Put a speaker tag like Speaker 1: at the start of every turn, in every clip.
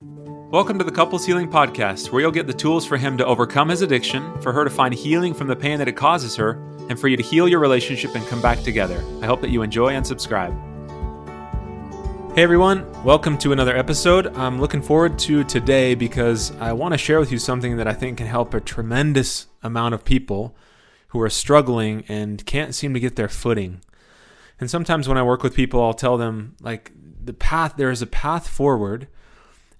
Speaker 1: Welcome to the Couples Healing Podcast, where you'll get the tools for him to overcome his addiction, for her to find healing from the pain that it causes her, and for you to heal your relationship and come back together. I hope that you enjoy and subscribe. Hey everyone, welcome to another episode. I'm looking forward to today because I want to share with you something that I think can help a tremendous amount of people who are struggling and can't seem to get their footing. And sometimes when I work with people, I'll tell them, like, the path, there is a path forward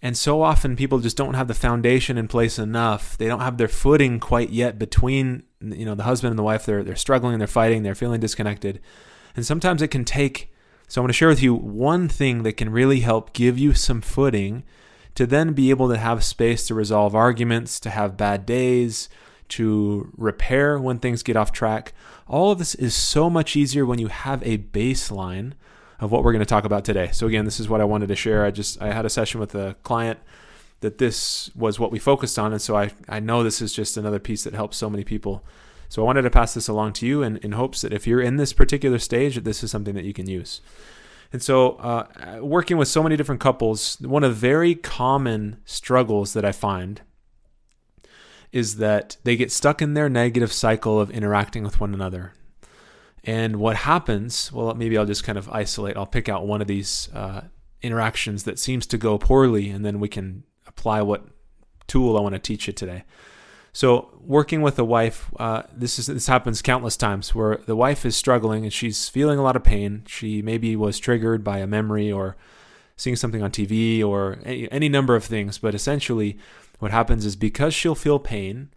Speaker 1: and so often people just don't have the foundation in place enough. They don't have their footing quite yet between you know the husband and the wife. They're they're struggling, they're fighting, they're feeling disconnected. And sometimes it can take so I'm going to share with you one thing that can really help give you some footing to then be able to have space to resolve arguments, to have bad days, to repair when things get off track. All of this is so much easier when you have a baseline of what we're going to talk about today. So again, this is what I wanted to share. I just I had a session with a client that this was what we focused on, and so I I know this is just another piece that helps so many people. So I wanted to pass this along to you, in, in hopes that if you're in this particular stage, that this is something that you can use. And so, uh, working with so many different couples, one of the very common struggles that I find is that they get stuck in their negative cycle of interacting with one another. And what happens, well, maybe I'll just kind of isolate, I'll pick out one of these uh, interactions that seems to go poorly, and then we can apply what tool I want to teach you today. So, working with a wife, uh, this is this happens countless times where the wife is struggling and she's feeling a lot of pain. She maybe was triggered by a memory or seeing something on TV or any, any number of things. But essentially, what happens is because she'll feel pain,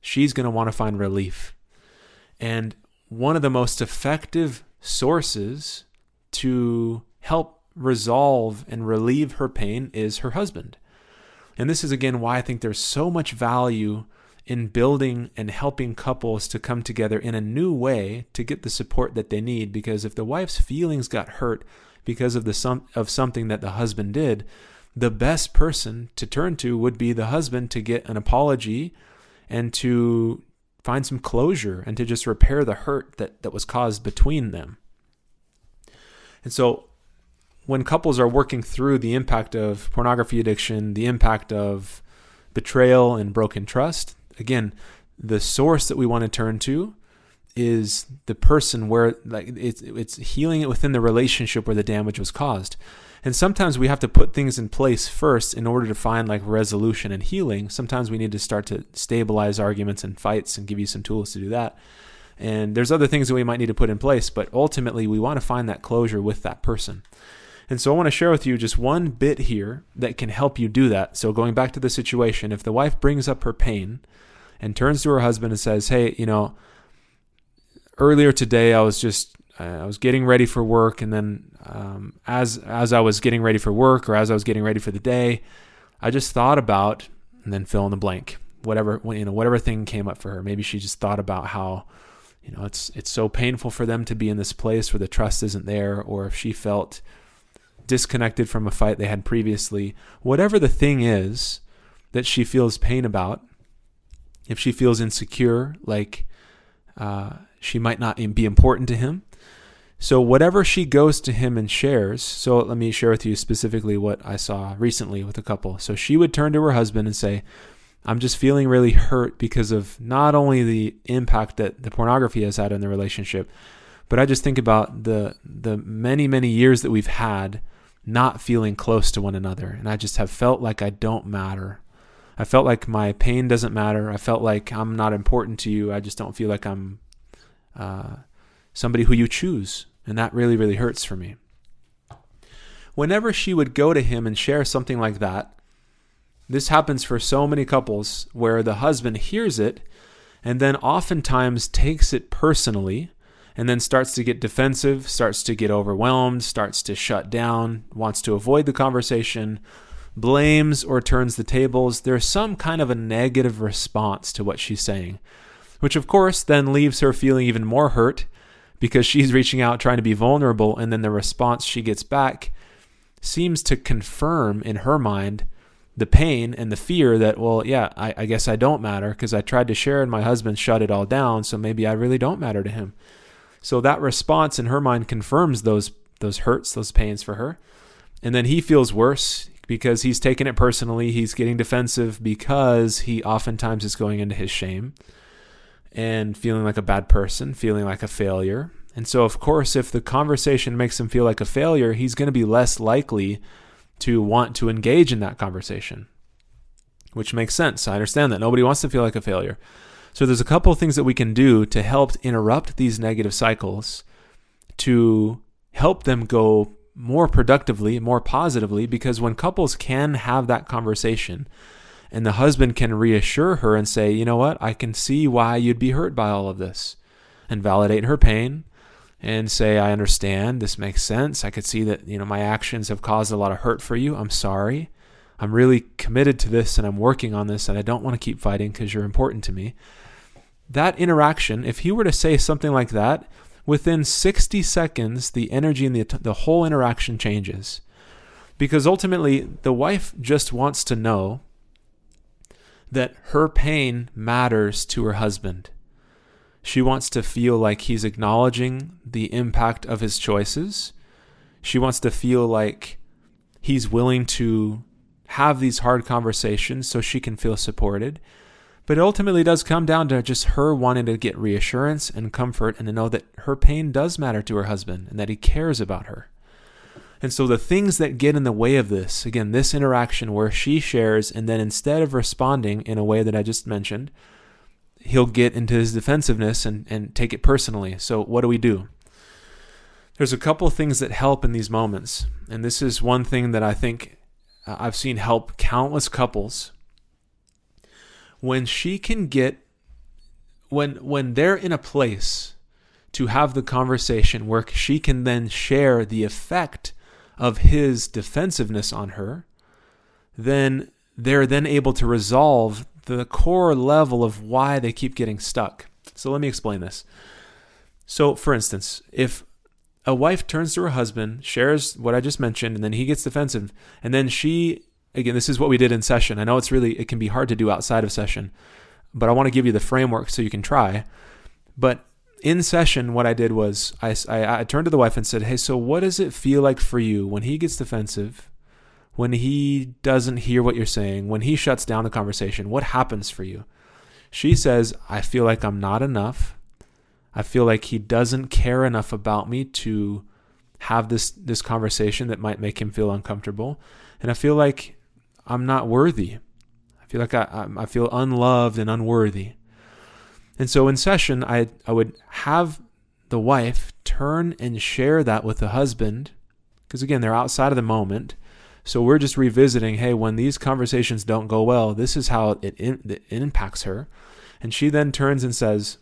Speaker 1: she's going to want to find relief. And one of the most effective sources to help resolve and relieve her pain is her husband. And this is again why I think there's so much value in building and helping couples to come together in a new way to get the support that they need because if the wife's feelings got hurt because of the some of something that the husband did, the best person to turn to would be the husband to get an apology and to find some closure and to just repair the hurt that, that was caused between them. And so when couples are working through the impact of pornography addiction, the impact of betrayal and broken trust, again, the source that we want to turn to is the person where like it's it's healing it within the relationship where the damage was caused. And sometimes we have to put things in place first in order to find like resolution and healing. Sometimes we need to start to stabilize arguments and fights and give you some tools to do that. And there's other things that we might need to put in place, but ultimately we want to find that closure with that person. And so I want to share with you just one bit here that can help you do that. So going back to the situation, if the wife brings up her pain and turns to her husband and says, "Hey, you know, earlier today I was just I was getting ready for work, and then um, as as I was getting ready for work or as I was getting ready for the day, I just thought about and then fill in the blank. Whatever you know, whatever thing came up for her. Maybe she just thought about how you know it's it's so painful for them to be in this place where the trust isn't there, or if she felt disconnected from a fight they had previously. Whatever the thing is that she feels pain about, if she feels insecure, like uh, she might not be important to him, so, whatever she goes to him and shares, so let me share with you specifically what I saw recently with a couple. So, she would turn to her husband and say, I'm just feeling really hurt because of not only the impact that the pornography has had on the relationship, but I just think about the the many many years that we've had not feeling close to one another, and I just have felt like I don't matter. I felt like my pain doesn't matter. I felt like I'm not important to you. I just don't feel like I'm uh, somebody who you choose. And that really, really hurts for me. Whenever she would go to him and share something like that, this happens for so many couples where the husband hears it and then oftentimes takes it personally and then starts to get defensive, starts to get overwhelmed, starts to shut down, wants to avoid the conversation, blames or turns the tables. There's some kind of a negative response to what she's saying, which of course then leaves her feeling even more hurt because she's reaching out trying to be vulnerable and then the response she gets back seems to confirm in her mind the pain and the fear that well yeah i, I guess i don't matter because i tried to share and my husband shut it all down so maybe i really don't matter to him. So that response in her mind confirms those those hurts those pains for her. And then he feels worse because he's taking it personally. He's getting defensive because he oftentimes is going into his shame and feeling like a bad person, feeling like a failure. And so, of course, if the conversation makes him feel like a failure, he's going to be less likely to want to engage in that conversation, which makes sense. I understand that. Nobody wants to feel like a failure. So, there's a couple of things that we can do to help interrupt these negative cycles to help them go more productively, more positively, because when couples can have that conversation and the husband can reassure her and say, you know what, I can see why you'd be hurt by all of this, and validate her pain and say, I understand, this makes sense. I could see that, you know, my actions have caused a lot of hurt for you. I'm sorry. I'm really committed to this and I'm working on this and I don't want to keep fighting because you're important to me. That interaction, if he were to say something like that, within 60 seconds, the energy in the, the whole interaction changes. Because ultimately, the wife just wants to know that her pain matters to her husband. She wants to feel like he's acknowledging the impact of his choices. She wants to feel like he's willing to have these hard conversations so she can feel supported. But it ultimately does come down to just her wanting to get reassurance and comfort and to know that her pain does matter to her husband and that he cares about her. And so the things that get in the way of this, again, this interaction where she shares and then instead of responding in a way that I just mentioned, he'll get into his defensiveness and, and take it personally. So what do we do? There's a couple of things that help in these moments. And this is one thing that I think uh, I've seen help countless couples when she can get when when they're in a place to have the conversation where she can then share the effect of his defensiveness on her, then they're then able to resolve the core level of why they keep getting stuck. So let me explain this. So, for instance, if a wife turns to her husband, shares what I just mentioned, and then he gets defensive, and then she again, this is what we did in session. I know it's really, it can be hard to do outside of session, but I want to give you the framework so you can try. But in session, what I did was I, I, I, turned to the wife and said, Hey, so what does it feel like for you when he gets defensive, when he doesn't hear what you're saying, when he shuts down the conversation? What happens for you? She says, I feel like I'm not enough. I feel like he doesn't care enough about me to have this this conversation that might make him feel uncomfortable. And I feel like I'm not worthy. I feel like I, I feel unloved and unworthy. And so in session, I, I would have the wife turn and share that with the husband, because again, they're outside of the moment. So we're just revisiting hey, when these conversations don't go well, this is how it, in, it impacts her. And she then turns and says,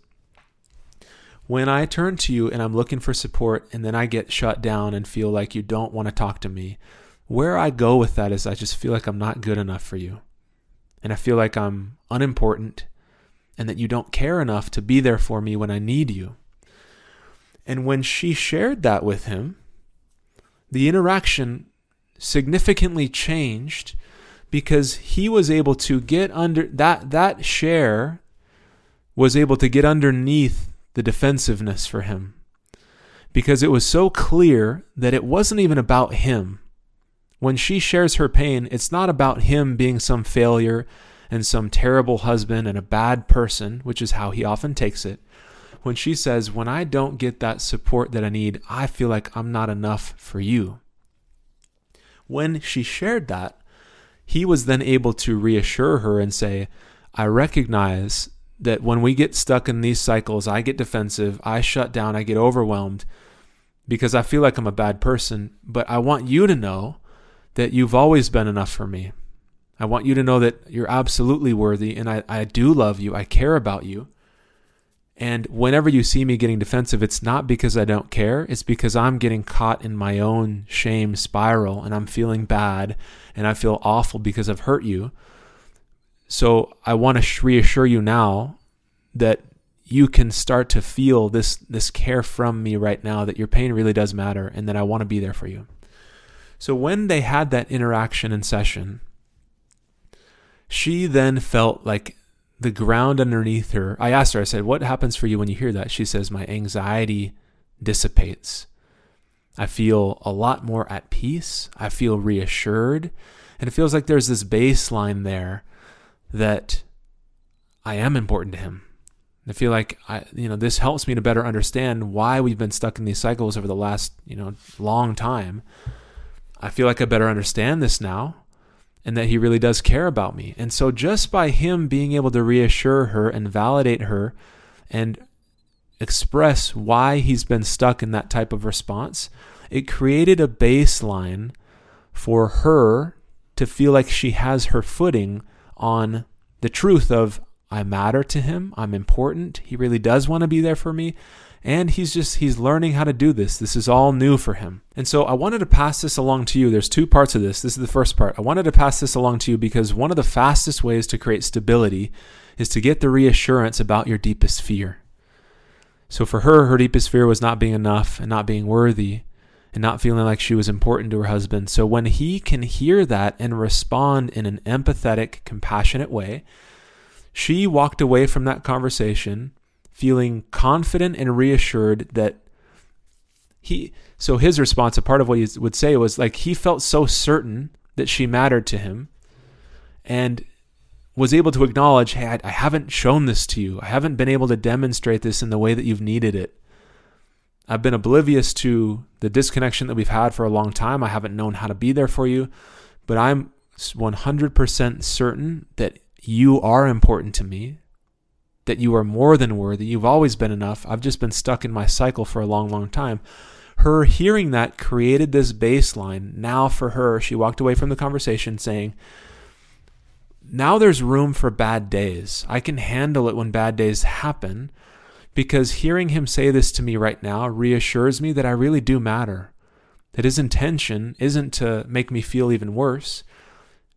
Speaker 1: When I turn to you and I'm looking for support, and then I get shut down and feel like you don't want to talk to me, where I go with that is I just feel like I'm not good enough for you. And I feel like I'm unimportant and that you don't care enough to be there for me when I need you. And when she shared that with him, the interaction significantly changed because he was able to get under that that share was able to get underneath the defensiveness for him because it was so clear that it wasn't even about him when she shares her pain, it's not about him being some failure and some terrible husband and a bad person, which is how he often takes it. When she says, When I don't get that support that I need, I feel like I'm not enough for you. When she shared that, he was then able to reassure her and say, I recognize that when we get stuck in these cycles, I get defensive, I shut down, I get overwhelmed because I feel like I'm a bad person. But I want you to know that you've always been enough for me. I want you to know that you're absolutely worthy and I, I do love you. I care about you. And whenever you see me getting defensive, it's not because I don't care. It's because I'm getting caught in my own shame spiral and I'm feeling bad and I feel awful because I've hurt you. So I want to reassure you now that you can start to feel this this care from me right now that your pain really does matter and that I want to be there for you. So when they had that interaction in session, she then felt like the ground underneath her. I asked her, I said, What happens for you when you hear that? She says, My anxiety dissipates. I feel a lot more at peace. I feel reassured. And it feels like there's this baseline there that I am important to him. I feel like I, you know, this helps me to better understand why we've been stuck in these cycles over the last, you know, long time. I feel like I better understand this now and that he really does care about me. And so just by him being able to reassure her and validate her and express why he's been stuck in that type of response, it created a baseline for her to feel like she has her footing on the truth of I matter to him, I'm important, he really does want to be there for me, and he's just he's learning how to do this. This is all new for him. And so I wanted to pass this along to you. There's two parts of this. This is the first part. I wanted to pass this along to you because one of the fastest ways to create stability is to get the reassurance about your deepest fear. So for her, her deepest fear was not being enough and not being worthy and not feeling like she was important to her husband. So when he can hear that and respond in an empathetic, compassionate way, she walked away from that conversation feeling confident and reassured that he so his response a part of what he would say was like he felt so certain that she mattered to him and was able to acknowledge hey I, I haven't shown this to you. I haven't been able to demonstrate this in the way that you've needed it. I've been oblivious to the disconnection that we've had for a long time. I haven't known how to be there for you but i'm 100% certain that you are important to me that you are more than worthy. You've always been enough. I've just been stuck in my cycle for a long, long time. Her hearing that created this baseline. Now, for her, she walked away from the conversation saying, Now there's room for bad days. I can handle it when bad days happen because hearing him say this to me right now reassures me that I really do matter. That his intention isn't to make me feel even worse.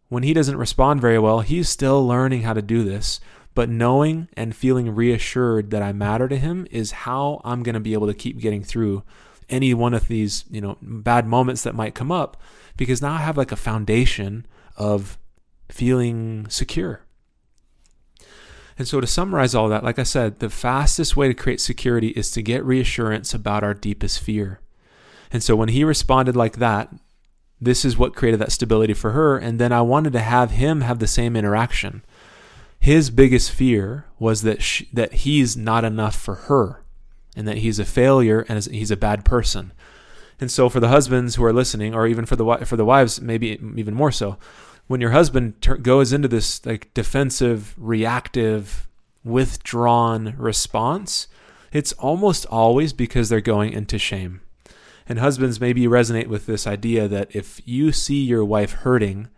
Speaker 1: When he doesn't respond very well, he's still learning how to do this. But knowing and feeling reassured that I matter to him is how I'm going to be able to keep getting through any one of these, you know, bad moments that might come up because now I have like a foundation of feeling secure. And so to summarize all that, like I said, the fastest way to create security is to get reassurance about our deepest fear. And so when he responded like that, this is what created that stability for her. And then I wanted to have him have the same interaction his biggest fear was that she, that he's not enough for her and that he's a failure and he's a bad person. And so for the husbands who are listening or even for the for the wives maybe even more so when your husband ter- goes into this like defensive, reactive, withdrawn response, it's almost always because they're going into shame. And husbands maybe resonate with this idea that if you see your wife hurting,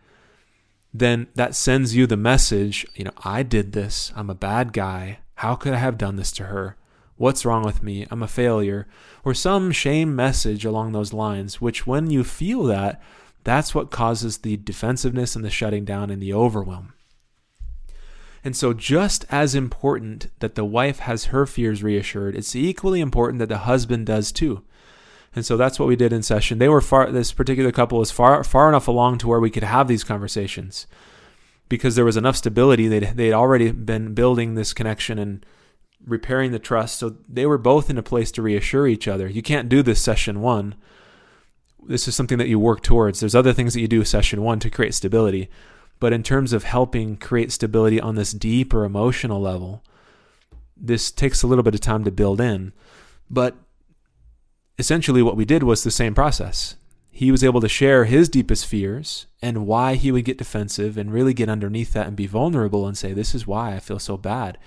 Speaker 1: then that sends you the message, you know, I did this. I'm a bad guy. How could I have done this to her? What's wrong with me? I'm a failure. Or some shame message along those lines, which when you feel that, that's what causes the defensiveness and the shutting down and the overwhelm. And so, just as important that the wife has her fears reassured, it's equally important that the husband does too. And so that's what we did in session. They were far this particular couple was far far enough along to where we could have these conversations. Because there was enough stability, they'd they'd already been building this connection and repairing the trust. So they were both in a place to reassure each other. You can't do this session one. This is something that you work towards. There's other things that you do session one to create stability. But in terms of helping create stability on this deeper emotional level, this takes a little bit of time to build in. But essentially what we did was the same process. He was able to share his deepest fears and why he would get defensive and really get underneath that and be vulnerable and say, This is why I feel so bad.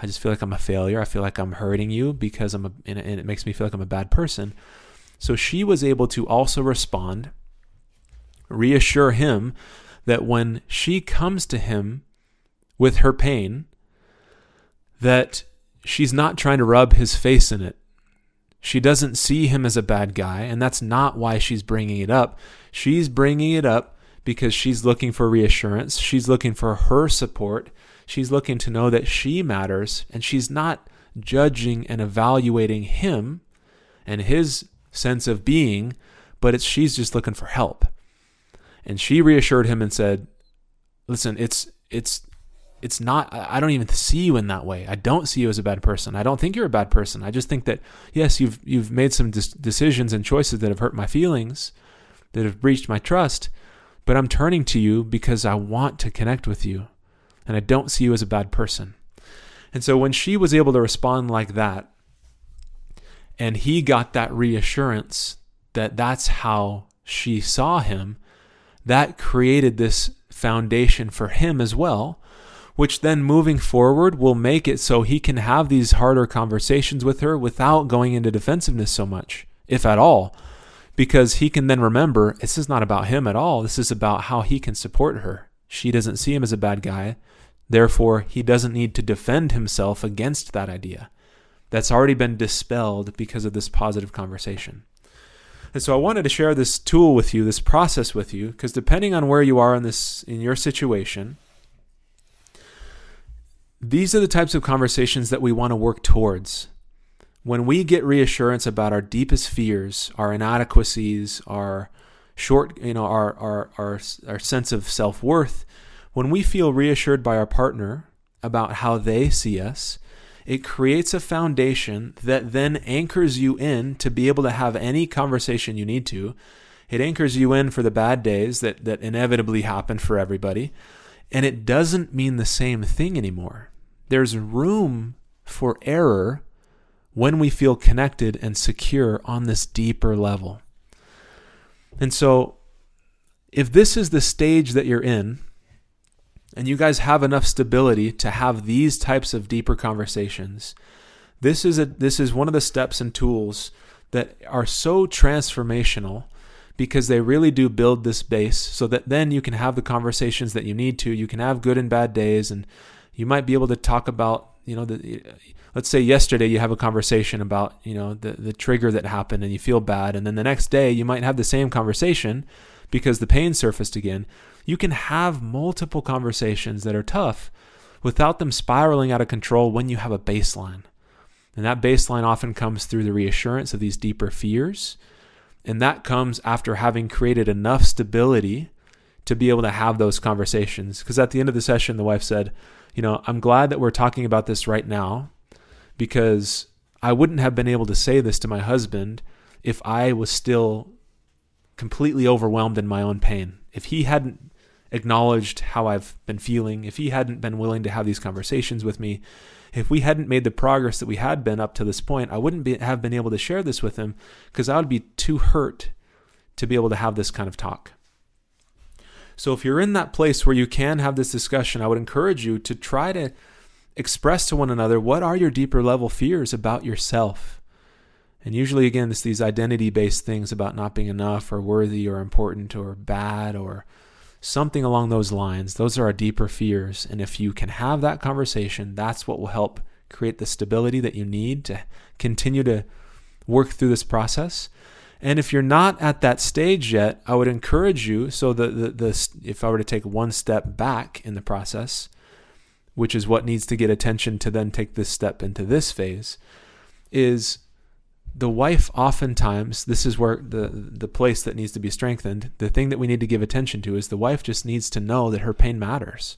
Speaker 1: I just feel like I'm a failure. I feel like I'm hurting you because I'm a, and it makes me feel like I'm a bad person. So she was able to also respond, reassure him that when she comes to him with her pain, that she's not trying to rub his face in it. She doesn't see him as a bad guy, and that's not why she's bringing it up. She's bringing it up because she's looking for reassurance. She's looking for her support. She's looking to know that she matters, and she's not judging and evaluating him and his sense of being, but it's she's just looking for help. And she reassured him and said, "Listen, it's it's it's not i don't even see you in that way. I don't see you as a bad person. I don't think you're a bad person. I just think that yes you've you've made some decisions and choices that have hurt my feelings that have breached my trust but I'm turning to you because I want to connect with you and I don't see you as a bad person. And so when she was able to respond like that, and he got that reassurance that that's how she saw him, that created this foundation for him as well, which then moving forward will make it so he can have these harder conversations with her without going into defensiveness so much, if at all, because he can then remember this is not about him at all. This is about how he can support her. She doesn't see him as a bad guy. Therefore, he doesn't need to defend himself against that idea. That's already been dispelled because of this positive conversation. And so I wanted to share this tool with you, this process with you, because depending on where you are in this in your situation, these are the types of conversations that we want to work towards. When we get reassurance about our deepest fears, our inadequacies, our short, you know, our our our, our sense of self-worth, when we feel reassured by our partner about how they see us, it creates a foundation that then anchors you in to be able to have any conversation you need to. It anchors you in for the bad days that, that inevitably happen for everybody. And it doesn't mean the same thing anymore. There's room for error when we feel connected and secure on this deeper level. And so, if this is the stage that you're in, and you guys have enough stability to have these types of deeper conversations, this is a this is one of the steps and tools that are so transformational because they really do build this base so that then you can have the conversations that you need to. You can have good and bad days and you might be able to talk about, you know, the let's say yesterday you have a conversation about, you know, the the trigger that happened and you feel bad and then the next day you might have the same conversation because the pain surfaced again you can have multiple conversations that are tough without them spiraling out of control when you have a baseline. And that baseline often comes through the reassurance of these deeper fears. And that comes after having created enough stability to be able to have those conversations. Because at the end of the session, the wife said, You know, I'm glad that we're talking about this right now because I wouldn't have been able to say this to my husband if I was still completely overwhelmed in my own pain. If he hadn't acknowledged how I've been feeling, if he hadn't been willing to have these conversations with me, if we hadn't made the progress that we had been up to this point, I wouldn't be, have been able to share this with him because I would be too hurt to be able to have this kind of talk. So if you're in that place where you can have this discussion, I would encourage you to try to express to one another what are your deeper level fears about yourself. And usually, again, it's these identity based things about not being enough or worthy or important or bad or something along those lines. Those are our deeper fears. And if you can have that conversation, that's what will help create the stability that you need to continue to work through this process. And if you're not at that stage yet, I would encourage you. So the, the, the if I were to take one step back in the process, which is what needs to get attention to then take this step into this phase, is the wife oftentimes this is where the the place that needs to be strengthened the thing that we need to give attention to is the wife just needs to know that her pain matters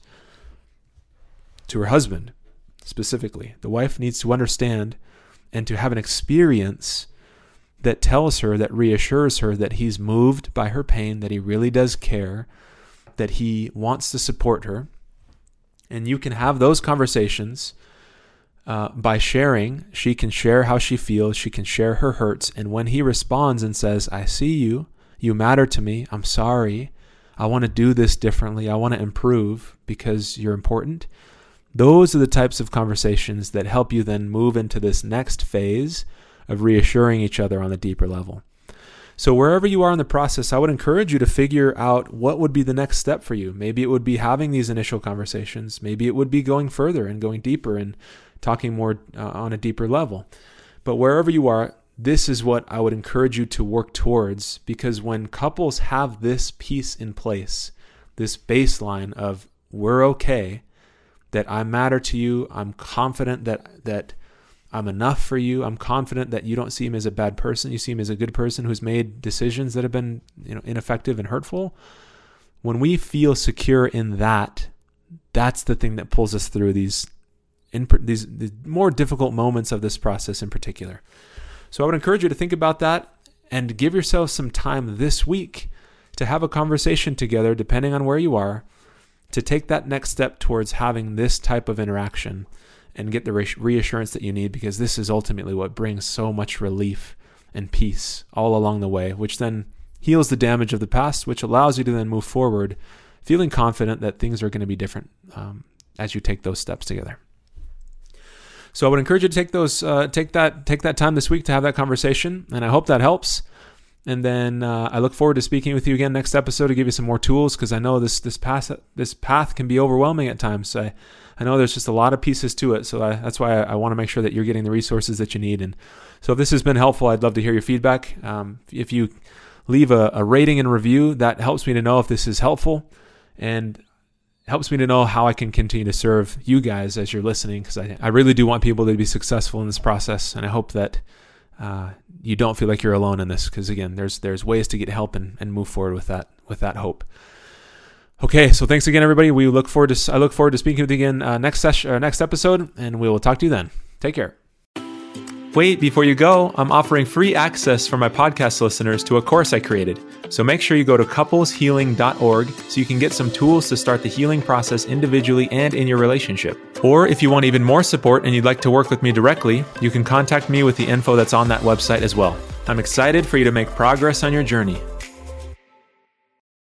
Speaker 1: to her husband specifically the wife needs to understand and to have an experience that tells her that reassures her that he's moved by her pain that he really does care that he wants to support her. And you can have those conversations uh, by sharing, she can share how she feels, she can share her hurts. And when he responds and says, I see you, you matter to me, I'm sorry, I want to do this differently, I want to improve because you're important. Those are the types of conversations that help you then move into this next phase of reassuring each other on a deeper level. So, wherever you are in the process, I would encourage you to figure out what would be the next step for you. Maybe it would be having these initial conversations. Maybe it would be going further and going deeper and talking more uh, on a deeper level. But wherever you are, this is what I would encourage you to work towards because when couples have this piece in place, this baseline of we're okay, that I matter to you, I'm confident that that I'm enough for you. I'm confident that you don't see him as a bad person. You see him as a good person who's made decisions that have been, you know, ineffective and hurtful. When we feel secure in that, that's the thing that pulls us through these in these the more difficult moments of this process in particular. So I would encourage you to think about that and give yourself some time this week to have a conversation together, depending on where you are, to take that next step towards having this type of interaction and get the reassurance that you need because this is ultimately what brings so much relief and peace all along the way, which then heals the damage of the past, which allows you to then move forward feeling confident that things are going to be different um, as you take those steps together. So I would encourage you to take those, uh, take that, take that time this week to have that conversation, and I hope that helps. And then uh, I look forward to speaking with you again next episode to give you some more tools because I know this this path this path can be overwhelming at times. So I, I know there's just a lot of pieces to it. So I, that's why I, I want to make sure that you're getting the resources that you need. And so if this has been helpful, I'd love to hear your feedback. Um, if you leave a, a rating and review, that helps me to know if this is helpful and helps me to know how I can continue to serve you guys as you're listening because I, I really do want people to be successful in this process. And I hope that uh, you don't feel like you're alone in this because again, there's there's ways to get help and, and move forward with that with that hope. Okay, so thanks again, everybody. We look forward to I look forward to speaking with you again uh, next session, uh, next episode, and we will talk to you then. Take care. Wait, before you go, I'm offering free access for my podcast listeners to a course I created. So make sure you go to coupleshealing.org so you can get some tools to start the healing process individually and in your relationship. Or if you want even more support and you'd like to work with me directly, you can contact me with the info that's on that website as well. I'm excited for you to make progress on your journey.